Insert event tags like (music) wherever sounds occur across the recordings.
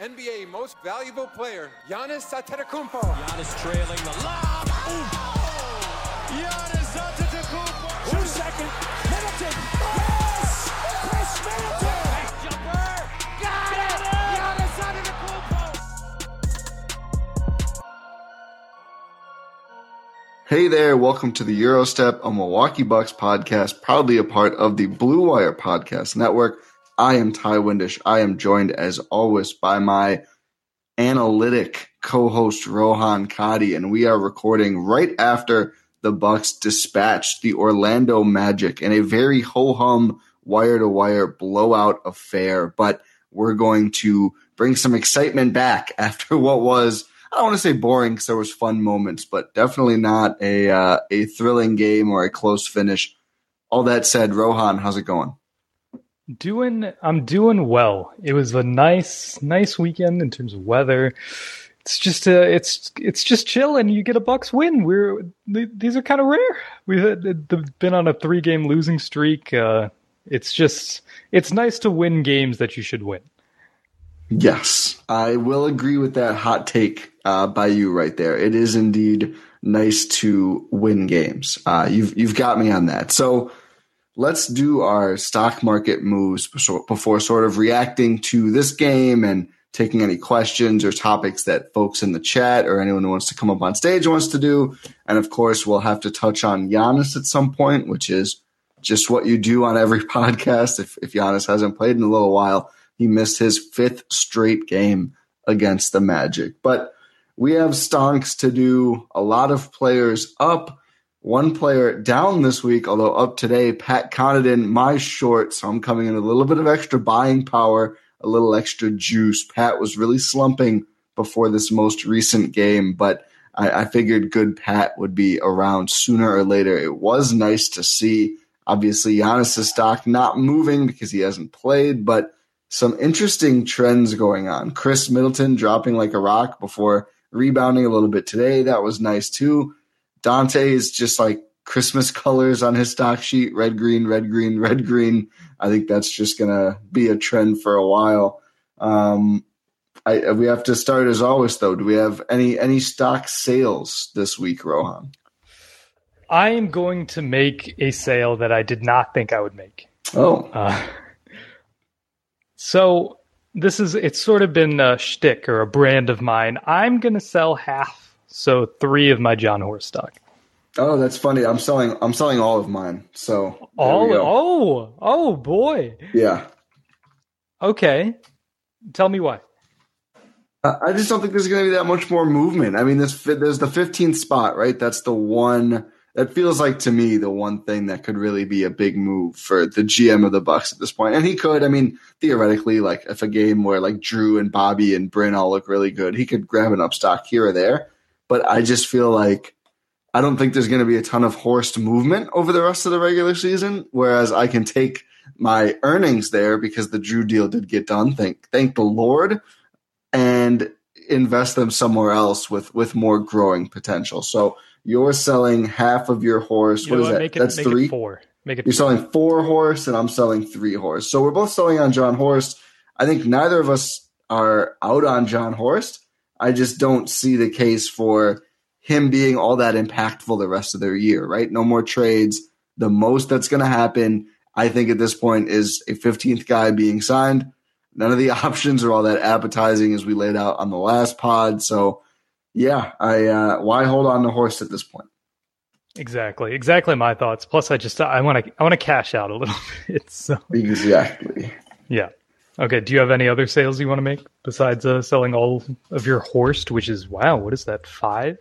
NBA Most Valuable Player, Giannis Antetokounmpo. Giannis trailing the lob. Ooh. Giannis Antetokounmpo. Two second. Middleton. Yes! Khris Middleton. Nice jumper. Got it. Giannis Antetokounmpo. Hey there, welcome to the Gyro Step, a Milwaukee Bucks podcast, proudly a part of the Blue Wire Podcast Network. I am Ti Windisch. I am joined as always by my analytic co-host Rohan Kadi, and we are recording right after the Bucks dispatched the Orlando Magic in a very ho-hum wire-to-wire blowout affair. But we're going to bring some excitement back (laughs) after what was I don't want to say boring because there was fun moments, but definitely not a uh, a thrilling game or a close finish. All that said, Rohan, how's it going? Doing, I'm doing well. It was a nice, nice weekend in terms of weather. It's just, uh, it's, it's just chill, and you get a Bucks win. We're these are kind of rare. We've been on a three game losing streak. Uh, it's just, it's nice to win games that you should win. Yes, I will agree with that hot take uh, by you right there. It is indeed nice to win games. Uh, you've you've got me on that. So let's do our stock market moves before sort of reacting to this game and taking any questions or topics that folks in the chat or anyone who wants to come up on stage wants to do. And of course, we'll have to touch on Giannis at some point, which is just what you do on every (laughs) podcast. If if Giannis hasn't played in a little while he missed his fifth straight game against the Magic. But we have stonks to do. A lot of players up. One player down this week, although up today. Pat Connaughton, my short, so I'm coming in a little bit of extra buying power, a little extra juice. Pat was really slumping before this most recent game, but I, I figured good Pat would be around sooner or later. It was nice to see. Obviously, Giannis' stock not moving because he hasn't played, but some interesting trends going on. Khris Middleton dropping like a rock before rebounding a little bit today. That was nice too. Donte is just like Christmas colors on his stock sheet red, green, red, green, red, green. I think that's just going to be a trend for a while. Um, I, we have to start as always, though. Do we have any any stock sales this week, Rohan? I am going to make a sale that I did not think I would make. Oh. Uh, so this is it's sort of been a shtick or a brand of mine. I'm gonna sell half, so three of my Jon Horst stock. Oh, that's funny. I'm selling. I'm selling all of mine. So all. Oh, oh boy. Yeah. Okay. Tell me why. I just don't think there's going to be that much more movement. I mean, this there's the 15th spot, right? That's the one that feels like to me the one thing that could really be a big move for the GM of the Bucks at this point. And he could, I mean, theoretically, like if a game where like Jrue and Bobby and Bryn all look really good, he could grab an up stock here or there. But I just feel like I don't think there's going to be a ton of Horst movement over the rest of the regular season. Whereas I can take my earnings there because the Jrue deal did get done. Thank thank the Lord, and invest them somewhere else with with more growing potential. So you're selling half of your Horst. You what is what? that? Make it, That's three. four. Make it You're four. selling four Horst, and I'm selling three Horst. So we're both selling on Jon Horst. I think neither of us are out on Jon Horst. I just don't see the case for him being all that impactful the rest of their year, right? No more trades. The most that's going to happen, I think, at this point is a 15th guy being signed. None of the (laughs) options are all that appetizing as we laid out on the last pod. So, yeah, I uh, why hold on to Horst at this point? Exactly, exactly my thoughts. Plus, I just I want to I want to cash out a little (laughs) bit. So Exactly. yeah. Okay. Do you have any other sales you want to make besides uh, selling all of your Horst, which is wow, what is that five?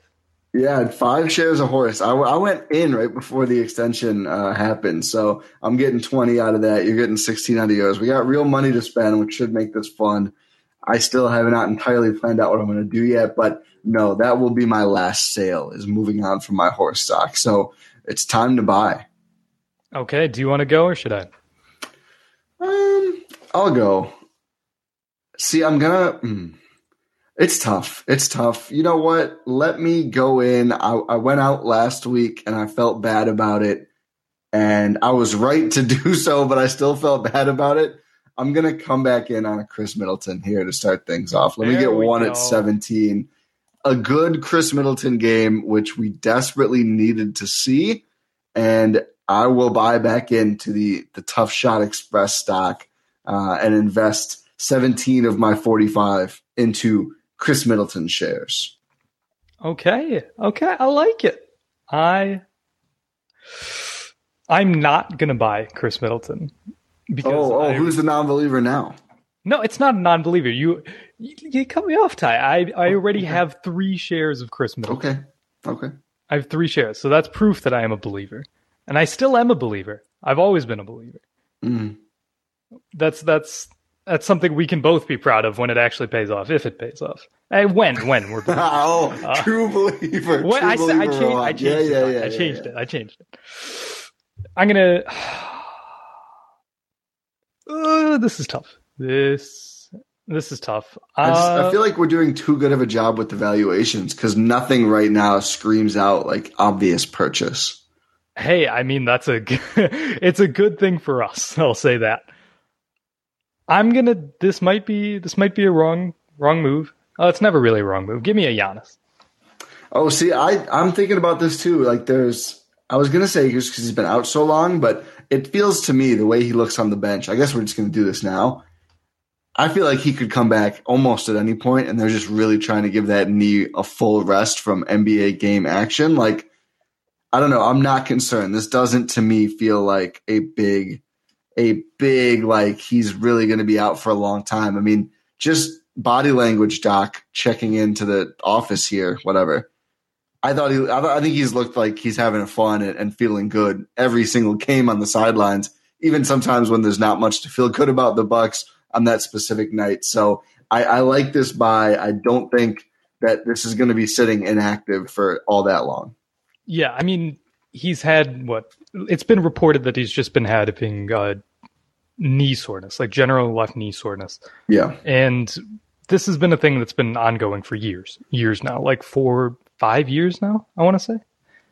Yeah, five shares of Horst. I, I went in right before the extension uh, happened, so I'm getting 20 out of that. You're getting 16 out of yours. We got real money to spend, which should make this fun. I still have not entirely planned out what I'm going to do yet, but no, that will be my last sale. Is moving on from my Horst stock. So it's time to buy. Okay. Do you want to go or should I? I'll go. See, I'm gonna. mm, it's tough. It's tough. You know what? Let me go in. I, I went out last week and I felt bad about it, and I was right to (laughs) do so, but I still felt bad about it. I'm gonna come back in on a Khris Middleton here to start things off. Let me get one go. at 17. A good Khris Middleton game, which we desperately needed to see, and I will buy back into the the Tough Shot Express stock uh, and invest 17 of my 45 into Khris Middleton shares. Okay. Okay. I like it. I I'm not gonna buy Khris Middleton because Oh, oh, I- who's the non-believer now? no, it's not a non-believer. You you, you cut me off, Ti. I I already have three shares of Khris Middleton. Okay, okay. I have three shares, so that's proof that I am a believer, and I still am a believer. I've always been a believer. Mm. That's that's that's something we can both be proud of when it actually pays off, if it pays off. Hey, when when we're (laughs) oh, true believer. What true I said, I believer, changed, I changed yeah, it. yeah, yeah, I changed it. I changed it. I'm gonna. (sighs) Uh, this is tough. This this is tough. I, just, Uh, I feel like we're doing too good of a job with the valuations because nothing right now screams out like obvious purchase. hey, I mean that's a (laughs) it's a good thing for us. I'll say that. I'm gonna. This might be this might be a wrong wrong move. Oh, it's never really a wrong move. Give me a Giannis. Oh, see, I I'm thinking about this too. Like, there's I was gonna say just because he's been out so long, but it feels to me the way he looks on the bench. I guess we're just gonna do this now. I feel like he could come back almost at any point, and they're just really trying to give that knee a full rest from NBA game action. Like, I don't know. I'm not concerned. This doesn't to me feel like a big, a big like he's really going to be out for a long time. I mean, just body language, Doc, checking into the office here, whatever. I thought he, I, thought, I think he's looked like he's having fun and, and feeling good every single game on the sidelines. Even sometimes when there's not much to feel good about the Bucks on that specific night. So I, I like this buy. I don't think that this is going to be sitting inactive for all that long. Yeah, I mean he's had what? It's been reported that he's just been having uh, knee soreness, like general left knee soreness. Yeah. and this has been a thing that's been ongoing for years years now like for five years now i want to say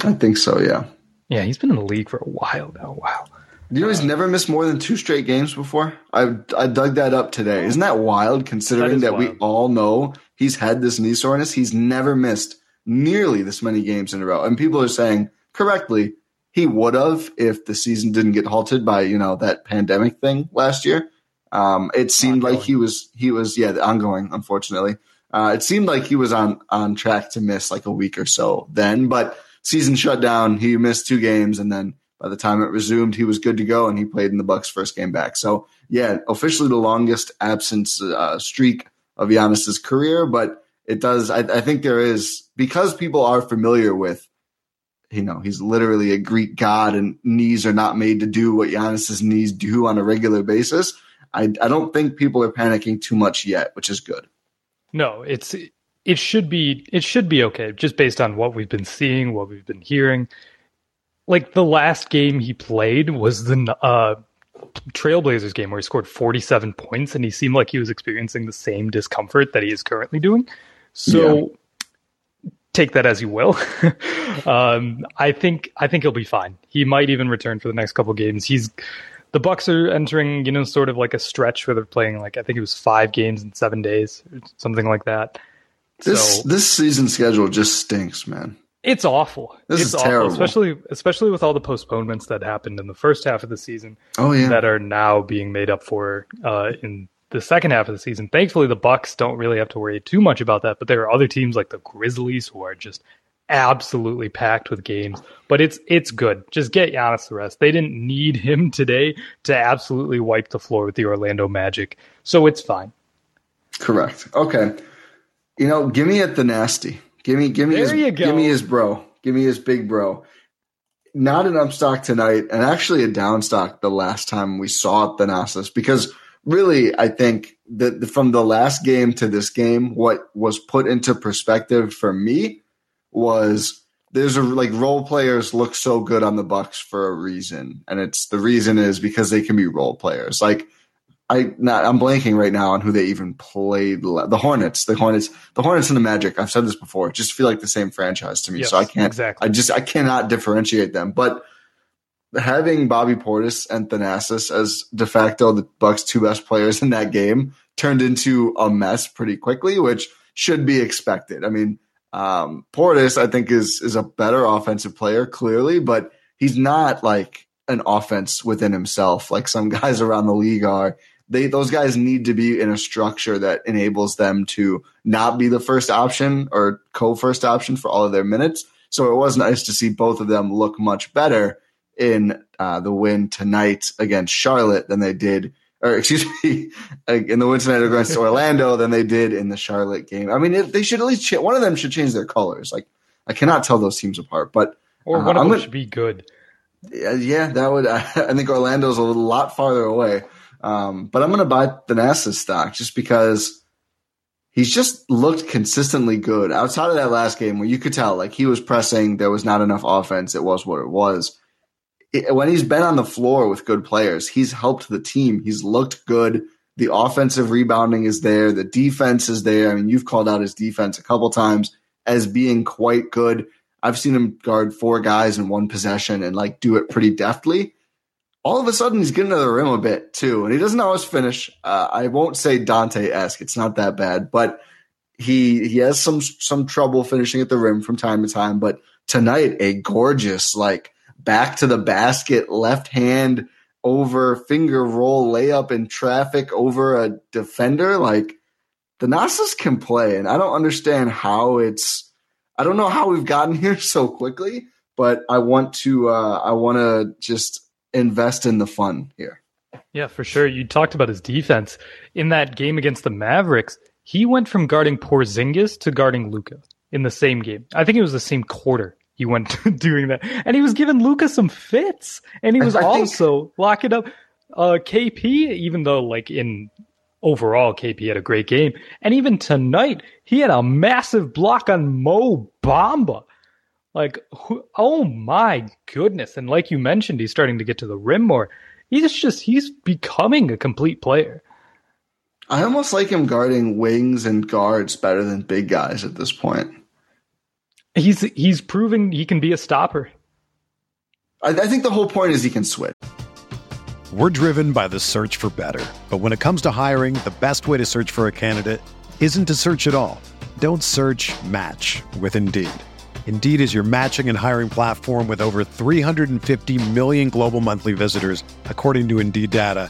I think so. Yeah. yeah he's been in the league for a while now wow Do You know, he's never missed more than two straight games before. I I dug that up today. Isn't that wild? Considering That that, is we all know he's had this knee soreness, he's never missed nearly this many games in a row. And people are saying correctly he would have if the season didn't get halted by you know that pandemic thing last year. Um, it seemed like he was he was yeah ongoing. Unfortunately, uh, it seemed like he was on on track to miss like a week or so then, but season shut down. He missed two games, and then by the time it resumed, he was good to go, and he played in the Bucks' first game back. So yeah, officially the longest absence uh, streak of Giannis's career, but it does. I, I think there is because people are familiar with you know, he's literally a Greek god and knees are not made to do what Giannis's knees do on a regular basis. I, I don't think people are panicking too much yet, which is good. No, it's it should be it should be okay just based on what we've been seeing, what we've been hearing. Like the last game he played was the uh, Trailblazers game where he scored 47 points and he seemed like he was experiencing the same discomfort that he is currently doing. So yeah. Take that as you will. (laughs) um, I think I think he'll be fine. He might even return for the next couple games. He's the Bucks are entering, you know, sort of like a stretch where they're playing like I think it was five games in seven days, something like that. This so, this season schedule just stinks, man. It's awful. This it's is awful, terrible, especially especially with all the postponements that happened in the first half of the season. Oh yeah, that are now being made up for uh, in the second half of the season. Thankfully, the Bucks don't really have to worry too much about that. But there are other teams like the Grizzlies who are just absolutely packed with games. But it's it's good. Just get Giannis the rest. They didn't need him (laughs) today to absolutely wipe the floor with the Orlando Magic, so it's fine. Correct. Okay. You know, give me at the nasty. Give me, give me, there his, give me his bro. Give me his big bro. Not an upstock tonight, and actually a downstock the last time we saw Thanasis because really, I think that from the last game to this game, what was put into perspective for me was there's a like role players look so good on the Bucks for a reason, and it's the reason is because they can be role players. Like I not I'm blanking right now on who they even played. The Hornets, the Hornets, the Hornets and the Magic. I've said this before. Just feel like the same franchise to me. Yes, so I can't. Exactly. I just I cannot differentiate them. But having Bobby Portis and Thanasis as de facto the Bucks' two best players in that game turned into a mess pretty quickly, which should be expected. I mean, um, Portis I think is is a better offensive player clearly, but he's not like an offense within himself like some (laughs) guys around the league are they those guys need to be in a structure that enables them to not be the first option or co-first option for all of their minutes. So it was nice to see both of them look much better in uh, the win tonight against Charlotte than they did, or excuse me, (laughs) in the win tonight against Orlando than they did in the Charlotte game. I mean, they should at least ch- one of them should change their colors. Like I cannot tell those teams apart, but or one uh, of them gonna, should be good. Yeah, yeah, that would. (laughs) I think Orlando's a lot farther away. Um, but I'm going to buy the NASA stock just because he's just looked consistently good outside of that last game where you could tell like he was pressing, there was not enough offense. It was what it was. When he's been on the floor with good players, he's helped the team. He's looked good. The offensive rebounding is there. The defense is there. I mean, you've called out his defense a couple times as being quite good. I've seen him guard four guys in one possession and like do it pretty deftly all of a sudden he's getting to the rim a bit too, and he doesn't always finish. Uh, I won't say Donte esque; it's not that bad, but he he has some some trouble finishing at the rim from time to time. But tonight, a gorgeous like back to the basket, left hand over finger roll layup in traffic over a defender. Like Thanasis can play, and I don't understand how it's. I don't know how we've gotten (laughs) here so quickly, but I want to. Uh, I want to just invest in the fun here. Yeah, for sure. You talked about his defense in that game against the Mavericks. He went from guarding Porzingis to guarding Luka in the same game. I think it was the same quarter. He went (laughs) doing that, and he was giving Luka some fits, and he was I also think... locking up uh, KP. Even though, like in overall, KP had a great game, and even tonight he had a massive block on Mo Bamba. Like, oh my goodness. And like you mentioned, he's starting to get to the rim more. He's just, he's becoming a complete player. I almost like him guarding wings and guards better than big guys at this point. He's he's proving he can be a stopper. I, I think the whole point is he can switch. We're driven by the search for better. But when it comes to hiring, the best way to search for a candidate isn't to search at all. Don't search match with Indeed. Indeed is your matching and hiring platform with over 350 million global monthly visitors, according to Indeed data,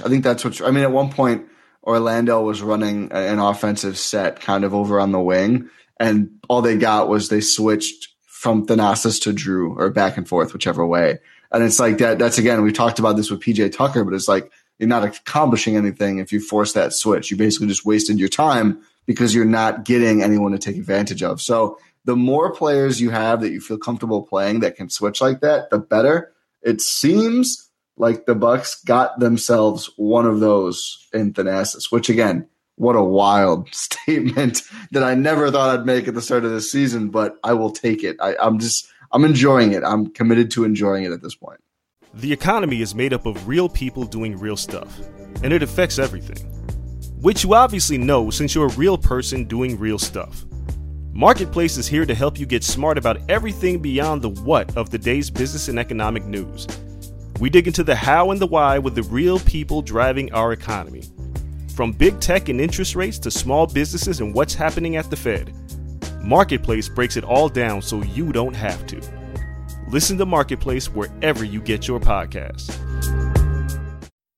I think that's what I mean. At one point, Orlando was running an offensive set kind of over on the wing, and all they got was they switched from Thanasis to Jrue or back and forth, whichever way. And it's like that. That's again, we talked about this with PJ Tucker, but it's like you're not accomplishing anything if you force that switch. You basically just wasted your time because you're not getting anyone to take advantage of. So the more players you have that you feel comfortable playing that can switch like that, the better. It seems like the Bucks got themselves one of those in Thanasis, which again, what a wild (laughs) statement that I never thought I'd make at the start of this season, but I will take it. I, I'm just I'm enjoying it. I'm committed to enjoying it at this point. The economy is made up of real people doing real stuff, and it affects everything. Which you obviously know since you're a real person doing real stuff. Marketplace is here to help you get smart about everything beyond the what of the day's business and economic news we dig into the how and the why with the real people driving our economy. From big tech and interest rates to small businesses and what's happening at the Fed, Marketplace breaks it all down so you don't have to. Listen to Marketplace wherever you get your podcasts.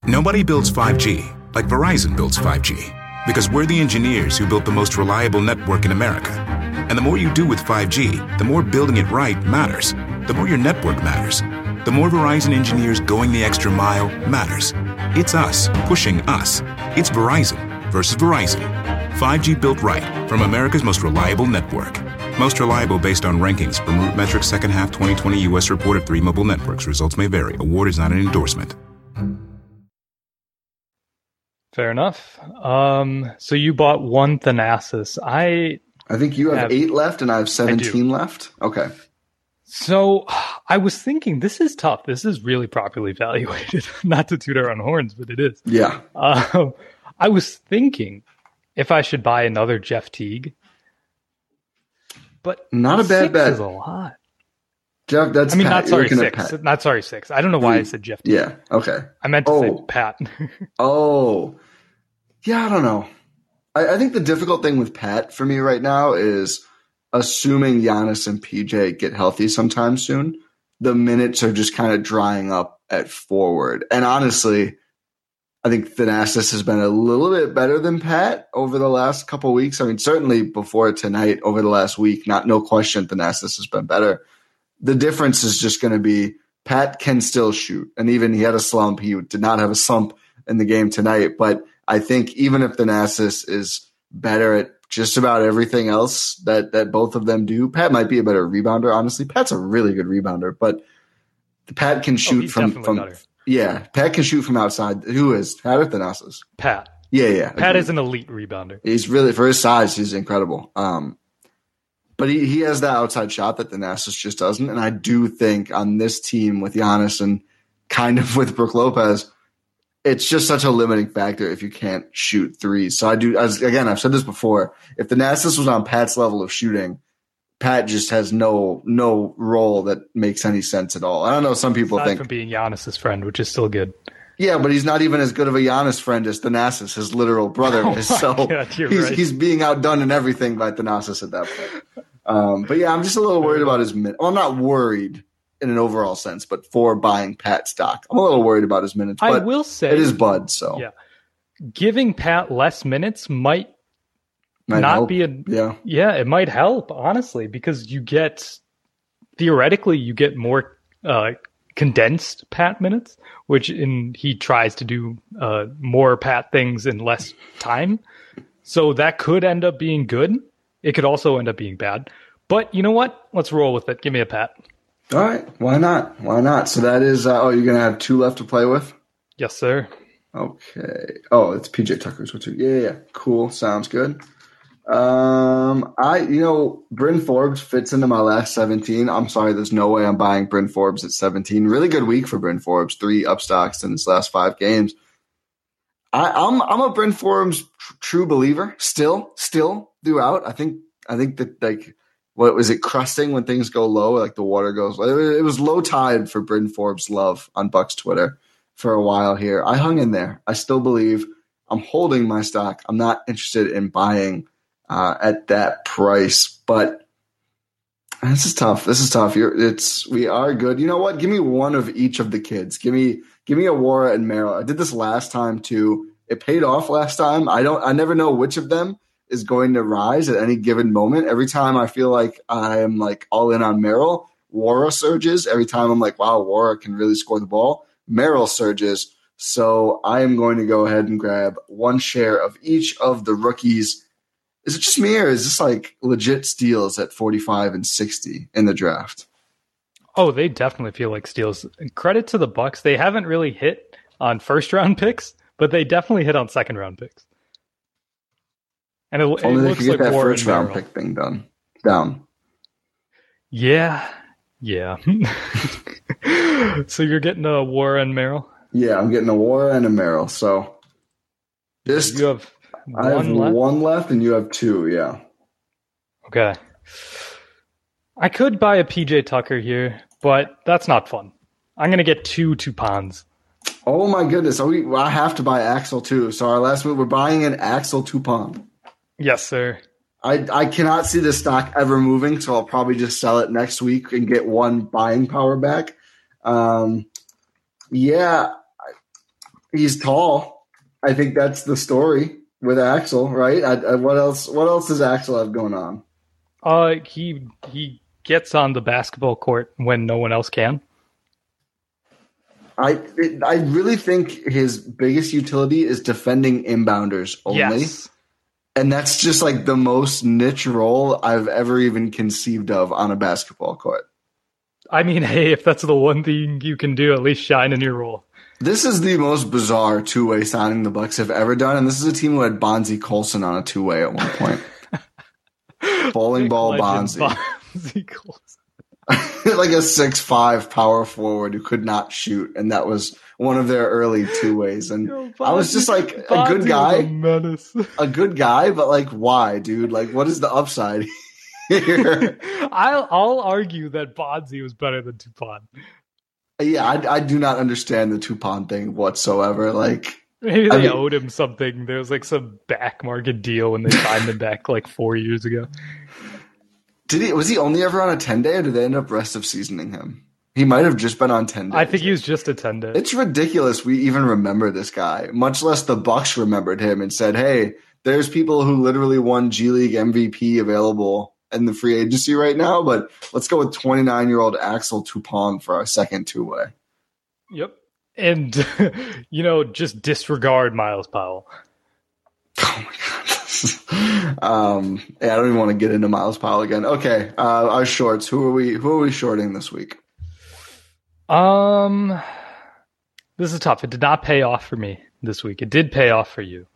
Nobody builds 5G like Verizon builds 5G because we're the engineers who built the most reliable network in America. And the more you do with 5G, the more building it right matters, the more your network matters the more Verizon engineers going the extra mile matters. It's us pushing us. It's Verizon versus Verizon. 5G built right from America's most reliable network. Most reliable based on rankings from RootMetrics second half 2020 U.S. report of three mobile networks. Results may vary. Award is not an endorsement. Fair enough. Um, so you bought one Thanasis. I I think you have, have eight left, and I have seventeen I left. Okay. So I was thinking this is tough. This is really properly evaluated. (laughs) Not to toot our own horns, but it is. Yeah. Uh, I was thinking if I should buy another Jeff Teague, but not a bad bet. Is a lot. Jeff, that's I mean, Pat. not sorry six, not sorry six. I don't know why I said Jeff. Teague. Yeah. Okay. I meant to oh. say Pat. (laughs) oh, yeah. I don't know. I, I think the difficult thing with Pat for me right now is assuming Giannis and PJ get healthy sometime soon, the minutes are just kind of drying up at forward. And honestly, I think Thanasis has been a little bit better than Pat over the last couple weeks. I mean, certainly before tonight, over the last week, not no question, Thanasis has been better. The difference is just going to be Pat can still shoot, and even he had a slump. He did not have a slump in the game tonight, but I think even if Thanasis is better at just about everything else that that both of them do. Pat might be a better rebounder, honestly. Pat's a really good rebounder, but Pat can oh, shoot oh, from from better. yeah. Pat can shoot from outside. Who is Pat or Thanasis? Pat. Yeah, yeah. Pat is an elite rebounder. He's really for his size, he's incredible. Um, but he, he has that outside shot that Thanasis just doesn't. And I do think on this team with Giannis and kind of with Brook Lopez, it's just such a limiting factor if you can't shoot threes. So I do, as again, I've said this before. If the Thanasis was on Pat's level of shooting, Pat just has no no role that makes any sense at all. I don't know. Some people Aside think from being Giannis's friend, which is still good. Yeah, but he's not even as good of a Giannis friend as Thanasis, his literal brother (laughs) oh is. So God, he's right. he's being outdone in everything by Thanasis at that point. Um, but yeah, I'm just a little worried about his minute. Well, I'm not worried in an overall sense, but for buying Pat stock. I'm a little worried about his minutes. I will say it is Bud, so yeah, giving Pat less minutes might, might not help. be a yeah yeah it might help honestly because you get theoretically you get more uh, condensed Pat minutes, which in he tries to do uh, more Pat things in less time. So that could end up being good. It could also end up being bad. But you know what? Let's roll with it. Give me a Pat. All right, why not? Why not? So that is uh, oh, you're gonna have two left to play with. Yes, sir. Okay. Oh, it's PJ Tucker's with two. Yeah, yeah, cool. Sounds good. Um, I you know Bryn Forbes fits into my last seventeen. I'm sorry, there's no way I'm buying Bryn Forbes at seventeen. Really good week for Bryn Forbes, three upstocks in his last five games. I, I'm I'm a Bryn Forbes tr- true believer still, still throughout. I think I think that like what was it crusting when things go low, like the water goes. It was low tide for Bryn Forbes love on Bucks Twitter for a while here. I hung in there. I still believe. I'm holding my stock. I'm not interested in buying uh, at that price, but this is tough. This is tough. You're, it's we are good. You know what? Give me one of each of the kids. Give me give me Nwora and Merrill. I did this last time too. It paid off last time. I don't. I never know which of them is going to rise at any given moment. Every time I feel like I'm like all in on Merrill, Nwora surges. Every time I'm like, wow, Nwora can really score the ball. Merrill surges. So I am going to go ahead and grab one share of each of the rookies. Is it just me or is this like legit steals at 45 and 60 in the draft? Oh, they definitely feel like steals. Credit to the Bucks. They haven't really hit on first round (laughs) picks, but they definitely hit on second round picks. And it, Only it looks like that first round pick thing done. Down. Yeah, yeah. (laughs) so you're getting a Warren Merrill. Yeah, I'm getting a Nwora and a Merrill. So just You have I have one left. one left and you have two. Yeah. Okay. I could buy a PJ Tucker here, but that's not fun. I'm gonna get two Toupanes. Oh my goodness! Oh, we, I have to buy Axel too. So our last move, we're buying an Axel Toupane. Yes, sir. I I cannot see this stock ever moving, so I'll probably just sell it next week and get one buying power back. Um, yeah, he's tall. I think that's the story with Axel, right? I, I, what else? What else does Axel have going on? Uh, he he gets on the basketball court when no one else can. I it, I really think his biggest utility is defending inbounders only. Yes. And that's just like the most niche role I've ever even conceived of on a basketball court. I mean, (laughs) hey, if that's the one thing you can do, at least shine in your role. This is the most bizarre two way signing the Bucks have ever done, and this is a team who had Bonzi Colson on a two way at one point. (laughs) Bowling ball Bonzi. Bonzi Colson. (laughs) like a six five power forward who could not shoot, and that was one of their early two (laughs) ways. And I was just like a good guy, a (laughs) a good guy, but like why, dude? Like what is the upside (laughs) here? I'll I'll argue that Bonzi was better than Toupane. yeah, I, I do not understand the Toupane thing whatsoever. Like Maybe I they mean- owed him something. There was like some back market deal when they signed him back like four years ago. Did he was he only ever on a ten day, or did they end up rest of seasoning him? He might have just been on ten days. I think he was just a attended. it's ridiculous. We even remember this guy, much less the Bucks remembered him and said, "Hey, there's people who literally won G League MVP available in the free agency right now, but let's go with 29 year old Axel Toupane for our second two way." Yep. And (laughs) you know, just disregard Miles Powell. (laughs) Oh my god. (laughs) um, yeah, I don't even want to get into Miles Powell again. Okay, uh, our shorts. Who are we? Who are we shorting this week? Um, this is tough. It did not pay off for me this week. It did pay off for you.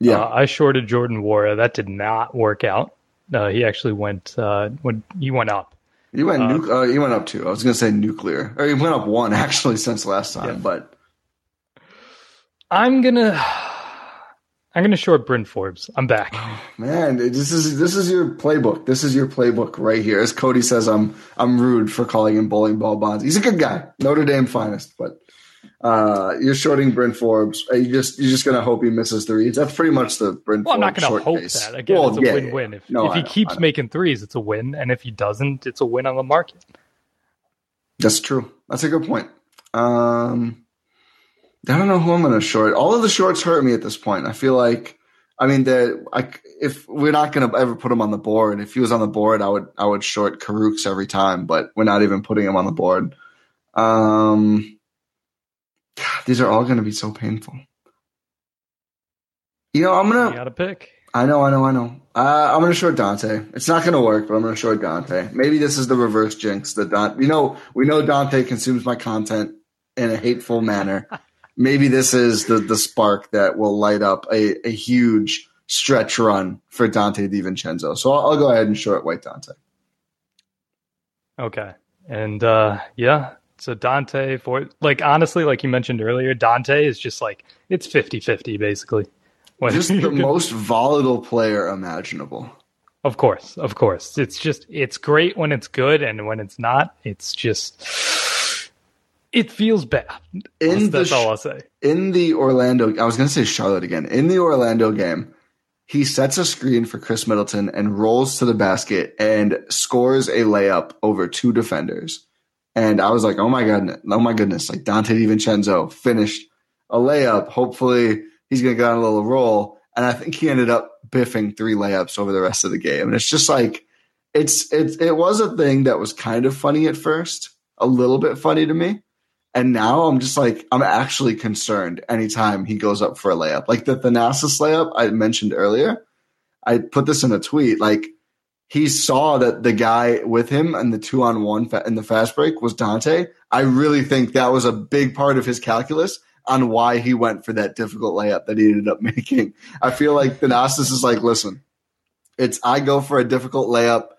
Yeah, Uh, I shorted Jordan Nwora. That did not work out. Uh, he actually went uh, when he went up. you went. uh, nu- uh, you went up two. I was going to say nuclear, or you went up one (laughs) actually since last time. Yeah. But I'm gonna I'm gonna short Bryn Forbes. I'm back. man, this is this is your playbook. This is your playbook right here. As Cody says, I'm I'm rude for calling him bowling ball bonds. He's a good guy, Notre Dame finest, but. Uh, you're shorting Bryn Forbes. Uh, You just you're just gonna hope he misses threes. That's pretty much the Bryn. Well, I'm not gonna hope case. that. Again, Well, it's a yeah, win-win. If, No, if he keeps making threes, it's a win, and if he doesn't, it's a win on the market. That's true. That's a good point. Um, I don't know who I'm going to short. All of the shorts hurt me at this point. I feel like, I mean, that I, if we're not going to ever put him on the board, if he was on the board, I would I would short Karooks every time. But we're not even putting him on the board. Um, God, these are all going to be so painful. You know, I'm gonna. got to pick. I know, I know, I know. Uh, I'm going to short Donte. It's not going to work, but I'm going to short Donte. Maybe this is the reverse jinx that Donte. You know, we know Donte consumes my content in a hateful manner. (laughs) Maybe this is the the spark that will light up a, a huge stretch run for Donte DiVincenzo. So I'll, I'll go ahead and short White Donte. Okay. And uh yeah, so Donte for like honestly, like you mentioned earlier, Donte is just like it's 50-50 basically. When just (laughs) the most volatile player imaginable. Of course, of course. It's just it's great when it's good and when it's not, it's just it feels bad. In that's, the, all I'll say. In the Orlando I was gonna say Charlotte again. In the Orlando game, he sets a screen for Khris Middleton and rolls to the basket and scores a layup over two defenders. And I was like, oh my god, oh my goodness, like Donte DiVincenzo finished a layup. Hopefully he's gonna get on a little roll. And I think he ended up biffing three layups over the rest of the game. And it's just like it's it's it was a thing that was kind of funny at first, a little bit funny to me. And now I'm just like, I'm actually concerned anytime he goes up for a layup. Like the Thanasis layup I mentioned earlier, I put this in a tweet. Like he saw that the guy with him and the two on one in the fast break was Donte. I really think that was a big part of his calculus on why he went for that difficult layup that he ended up (laughs) making. I feel like Thanasis is like, listen, it's I go for a difficult layup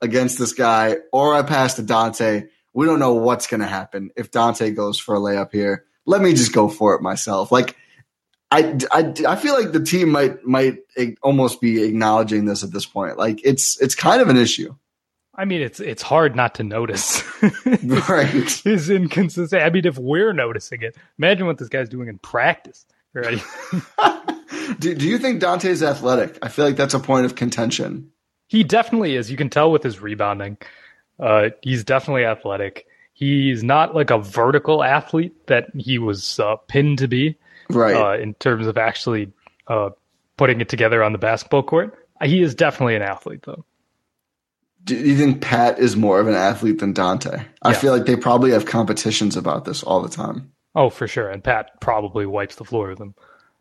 against this guy or I pass to Donte we don't know what's going to happen if Donte goes for a layup here. Let me just go for it myself. Like, I, I, I feel like the team might might almost be acknowledging this at this point. Like, it's it's kind of an issue. I mean, it's it's hard not to notice. (laughs) right, (laughs) his inconsistent. I mean, if we're noticing it, imagine what this guy's doing in practice. Right? (laughs) do Do you think Donte's athletic? I feel like that's a point of contention. He definitely is. You can tell with his rebounding. Uh, he's definitely athletic. He's not like a vertical athlete that he was uh, pinned to be, right? Uh, in terms of actually uh, putting it together on the basketball court. He is definitely an athlete, though. Do you think Pat is more of an athlete than Donte? I feel like they probably have competitions about this all the time. Oh, for sure. And Pat probably wipes the floor with them.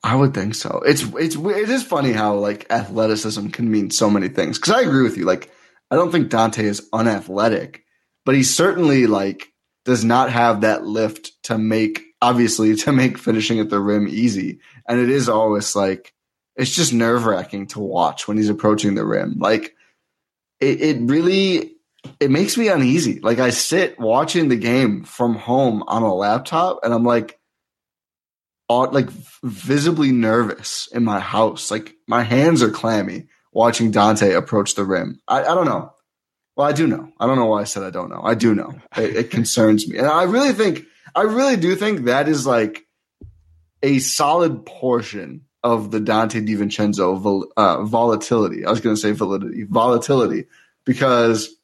I would think so. It's it's it is funny how like athleticism can mean so many things. Because I agree with you. Like I don't think Donte is unathletic, but he certainly like does not have that lift to make obviously (laughs) to make finishing at the rim easy. And it is always like it's just nerve wracking to watch when he's approaching the rim. Like it, it really it makes me uneasy. Like I sit watching the game from home on a laptop and I'm like all, like visibly nervous in my house. Like my hands are clammy watching Donte approach the rim. I, I don't know. Well, I do know. I don't know why I said I don't know. I do know. It, it concerns me. And I really think, I really do think that is like a solid portion of the Donte DiVincenzo vol, uh, volatility. I was going to say validity, volatility, because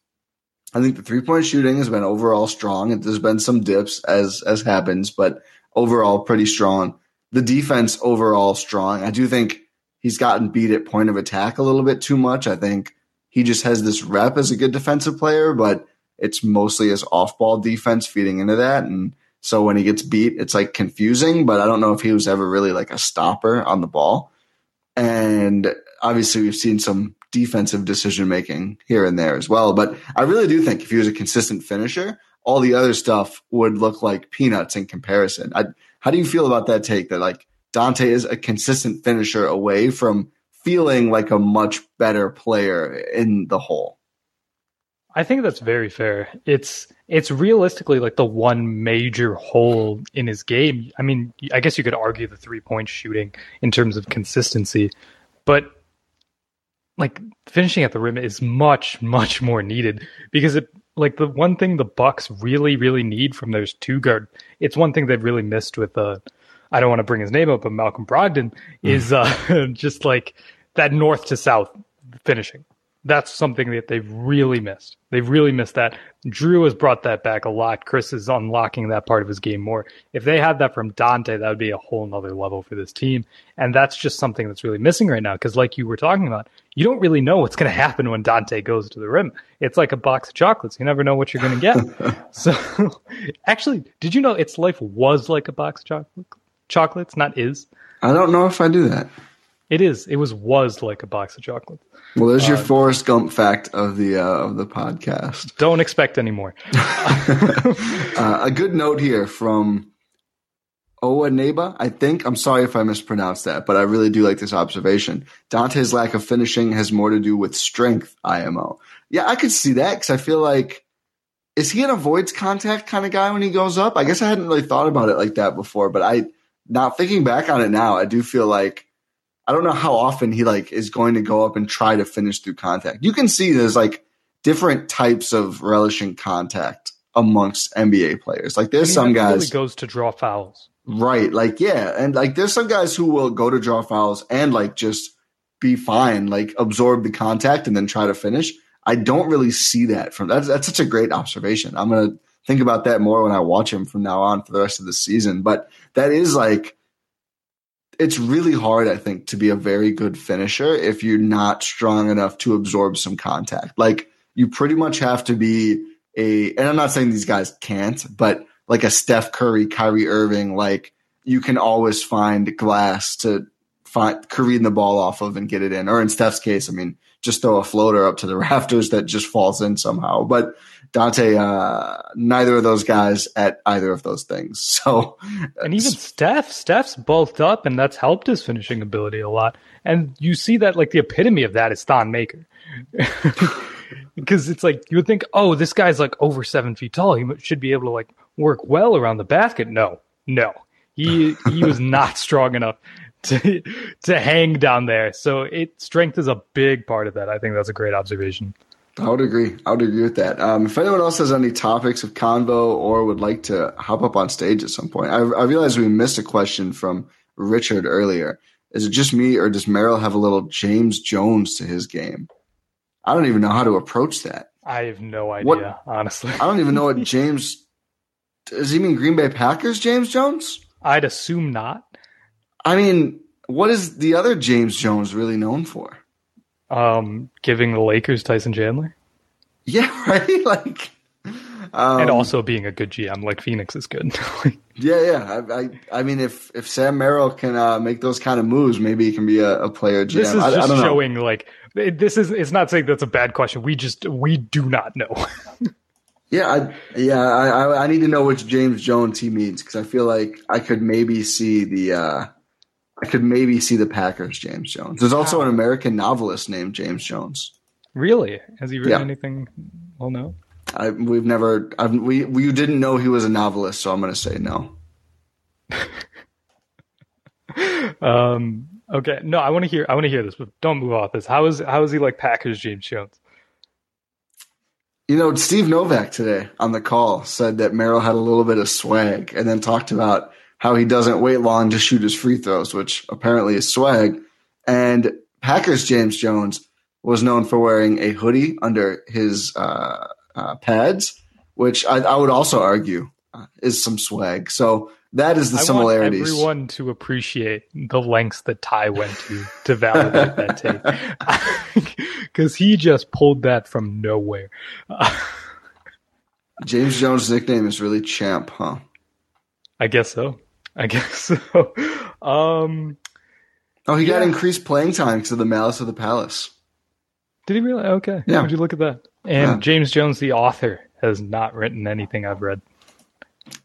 I think the three point shooting has been overall strong. There's been some dips as as happens, but overall pretty strong. The defense overall strong. I do think he's gotten beat at point of attack a little bit too much. I think he just has this rep as a good defensive player, but it's mostly his off ball defense feeding into that. And so when he gets beat, it's like confusing, but I don't know if he was ever really like a stopper on the ball. And obviously, we've seen some defensive decision making here and there as well. But I really do think if he was a consistent finisher, all the other stuff would look like peanuts in comparison. I, how do you feel about that take that like Donte is a consistent finisher away from feeling like a much better player in the whole. I think that's very fair. It's it's realistically like the one major hole in his game. I mean, I guess you could argue the three point shooting in terms of consistency, but like finishing at the rim is much much more needed because it like the one thing the Bucks really really need from those two guard. It's one thing they've really missed with uh I don't want to bring his name up, but Malcolm Brogdon is uh, (laughs) just like that north to south finishing. That's something that they've really missed. They've really missed that. Jrue has brought that back a lot. Khris is unlocking that part of his game more. If they had that from Donte, that would be a whole nother level for this team. And that's just something that's really missing right now. Because, like you were talking about, you don't really know what's going to happen when Donte goes to the rim. It's like a box of chocolates. You never know what you're going to get. (laughs) so, (laughs) actually, did you know its life was like a box of chocolates? Chocolates, not is. I don't know if I do that. It is. It was was like a box of chocolates. Well, there's your uh, Forrest Gump fact of the uh, of the podcast. Don't expect any more. (laughs) uh, a good note here from Onyenba, I think. I'm sorry if I mispronounced that, but I really do like this observation. Donte's lack of finishing has more to do with strength, IMO. Yeah, I could see that because I feel like, is he an avoids contact kind of guy when he goes up? I guess I hadn't really thought about it like that before, but I, now thinking back on it now, I do feel like, I don't know how often he like is going to go up and try to finish through contact. You can see there's like different types of relishing contact amongst NBA players. Like there's some guys really goes to draw fouls. Right. Like, yeah. And like, there's some guys who will go to draw fouls and like just be fine, like absorb the contact and then try to finish. I don't really see that from that's, that's such a great observation. I'm going to think about that more when I watch him from now on for the rest of the season. But that is like, it's really hard, I think, to be a very good finisher if you're not strong enough to absorb some contact. Like, you pretty much have to be a, and I'm not saying these guys can't, but like a Steph Curry, Kyrie Irving, like you can always find glass to find careen the ball off of and get it in. Or in Steph's case, I mean, just throw a floater up to the (laughs) rafters that just falls in somehow. But Donte, uh, neither of those guys at either of those things. (laughs) So, and even Steph, Steph's bulked up, and that's helped his finishing ability a lot. And you see that, like the epitome of that is Thon Maker. (laughs) because it's like you would think, oh, this guy's like over seven feet tall. He should be able to like work well around the basket. No, no, he he was (laughs) not strong enough to to hang down there. So it strength is a big part of that. I think that's a great observation. I would agree. I would agree with that. Um, if anyone else has any topics of convo or would like to hop up on stage at some point, I, I realize we missed a question from Richard earlier. Is it just me, or does Merrill have a little James Jones to his game? I don't even know how to approach that. I have no idea, What- honestly. I don't even know what (laughs) James. Does he mean Green Bay Packers, James Jones? I'd assume not. I mean, what is the other James Jones really known for? Um, giving the Lakers Tyson Chandler, Yeah, (laughs) right. Like, um, and also being a good GM, like Phoenix is good. (laughs) yeah, yeah. I, I, I mean, if if Sam Merrill can uh, make those kind of moves, maybe he can be a, a player GM. this is I, I just know. showing like this is. It's not saying that's a bad question. We just we do not know. (laughs) Yeah, I, yeah. I, I, I need to know which James Jones he means because I feel like I could maybe see the. Uh, I could maybe see the Packers James Jones. There's also an American novelist named James Jones. really? Has he written Yeah. anything? Well, no. I, we've never. I've, we we didn't know he was a novelist, so I'm going to say no. (laughs) Um. Okay. No, I want to hear. I want to hear this, but don't move off this. How is how is he like Packers James Jones? You know, Steve Novak today on the call said that Merrill had a little bit of swag, and then talked about how he doesn't wait long to shoot his free throws, which apparently is swag. And Packers James Jones was known for wearing a hoodie under his uh, uh, pads, which I, I would also argue uh, is some swag. So that is the I similarities. want everyone to appreciate the lengths that Ti went to to validate that take, (laughs) because he just pulled that from nowhere. (laughs) James Jones' nickname is really Champ, huh? I guess so. I guess (laughs) so. Um, Oh, he got increased playing time because of the Malice of the Palace. did he really? Okay. Yeah. Would you look at that? And Yeah. James Jones, the author, has not written anything I've read.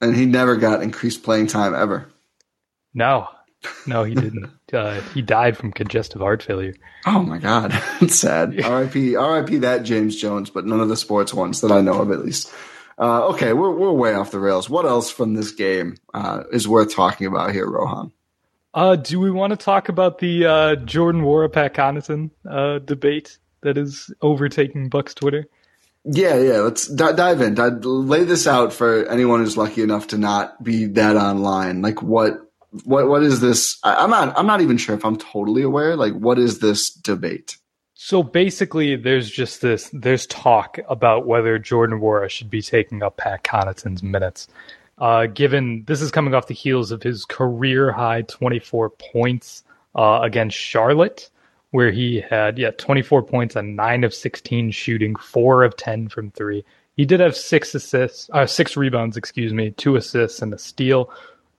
And he never got increased playing time ever. No, no, he didn't. (laughs) uh, he died from congestive heart failure. Oh my God, (laughs) it's sad. R.I.P. R.I.P. That James Jones, but none of the sports ones that I know of, at least. Uh, okay, we're we're way off the rails. What else from this game uh, is worth talking about here, Rohan? Uh, do we want to talk about the uh, Jordan Nwora Pat Connaughton uh, debate that is overtaking Bucks Twitter? Yeah, yeah. Let's d- dive in. Di- lay this out for anyone who's lucky enough to not be that online. Like, what, what, what is this? I, I'm not. I'm not even sure if I'm totally aware. Like, what is this debate? So basically, there's just this there's talk about whether Jordan Nwora should be taking up Pat Connaughton's minutes. Uh, given this is coming off the heels of his career high 24 points uh, against Charlotte, where he had yeah 24 points and nine of 16 shooting, four of 10 from three. He did have six assists, uh, six rebounds, excuse me, two assists and a steal.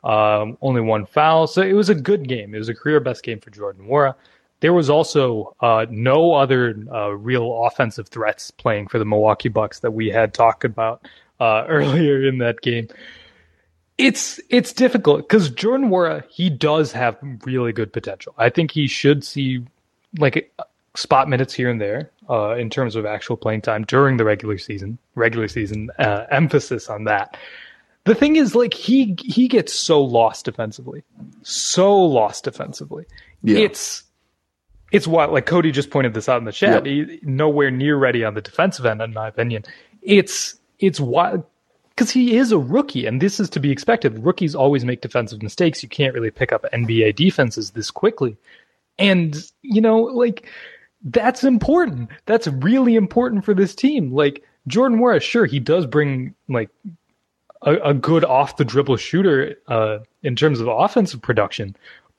Um, only one foul, so it was a good game. It was a career best game for Jordan Nwora. There was also uh, no other uh, real offensive threats playing for the Milwaukee Bucks that we had talked about uh, (laughs) earlier in that game. It's it's difficult because Jordan Nwora he does have really good potential. I think he should see like spot minutes here and there uh, in terms of actual playing time during the regular season. Regular season uh, emphasis on that. The thing is, like he he gets so lost defensively, so lost defensively. Yeah. It's it's what like Cody just pointed this out in the chat. Yep. He, nowhere near ready on the defensive end, in my opinion. It's it's what because he is a rookie, and this is to be expected. Rookies always make defensive mistakes. You can't really pick up NBA defenses this quickly, and you know like that's important. That's really important for this team. Like Jordan Nwora, sure, he does bring like a, a good off the dribble shooter uh, in terms of offensive production,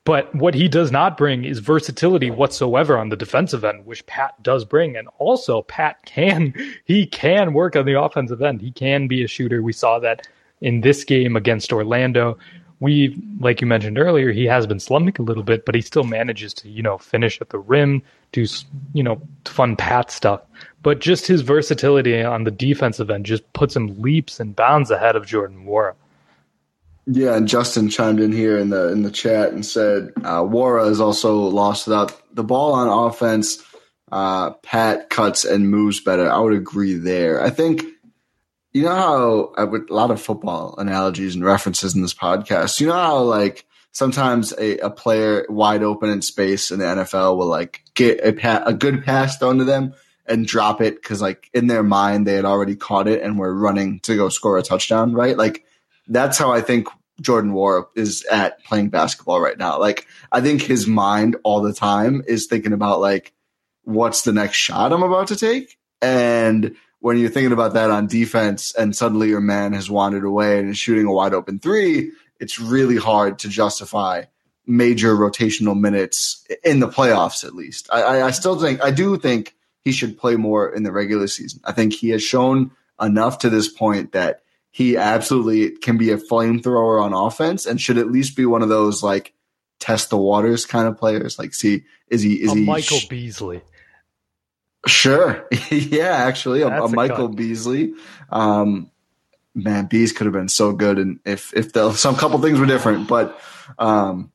but what he does not bring is versatility whatsoever on the defensive end, which Pat does bring. And also, Pat can (laughs) he can work on the offensive end. He can be a shooter. We saw that in this game against Orlando we like you mentioned earlier he has been slumping a little bit but he still manages to you know finish at the rim do you know fun pat stuff but just his versatility on the defensive end just puts him leaps and bounds ahead of jordan Nwora. Yeah and justin chimed in here in the in the chat and said uh, Nwora is also lost without the ball on offense uh, pat cuts and moves better i would agree there i think you know how I would a lot of football analogies and references in this podcast. You know how like sometimes a, a player wide open in space in the NFL will like get a pa- a good pass thrown to them and drop it because like in their mind they had already caught it and were running to go score a touchdown, right? Like that's how I think Jordan Nwora is at playing basketball right now. Like I think his mind all the time is thinking about like what's the next shot I'm about to take and when you're thinking about that on defense and suddenly your man has wandered away and is shooting a wide open three, it's really hard to justify major rotational minutes in the playoffs, at least. I, I still think, I do think he should play more in the regular season. I think he has shown enough to this point that he absolutely can be a flamethrower on offense and should at least be one of those like test the waters kind of players. Like, see, is he, is a he Michael sh- Beasley? Sure. (laughs) yeah, actually, a, a, Michael. Beasley. Um, man, Bees could have been so good, and if if the, some couple things were different, but um,